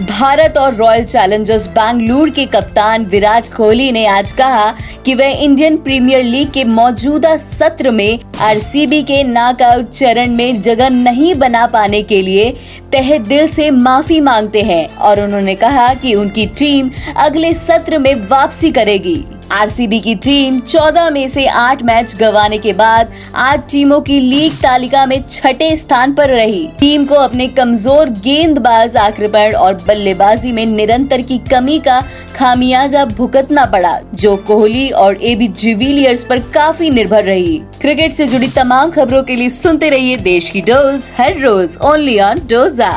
भारत और royal Challengers Bangalore के कप्तान विराट कोहली ने आज कहा कि वह इंडियन प्रीमियर लीग के मौजूदा सत्र में आरसीबी के नॉकआउट चरण में जगह नहीं बना पाने के लिए तहे दिल से माफ़ी मांगते हैं और उन्होंने कहा कि उनकी टीम अगले सत्र में वापसी करेगी। आरसीबी की टीम 14 में से 8 मैच गंवाने के बाद आठ टीमों की लीग तालिका में छठे स्थान पर रही। टीम को अपने कमज़ोर गेंदबाज आक्रमण और बल्लेबाजी में निरंतर की कमी का खामियाजा भुगतना पड़ा, जो कोहली और एबी जिविलियर्स पर काफ़ी निर्भर रही। क्रिकेट से जुड़ी तमाम खबरों के लिए सुनते रहिए देश की डोज, हर रोज ओनली ऑन डोजा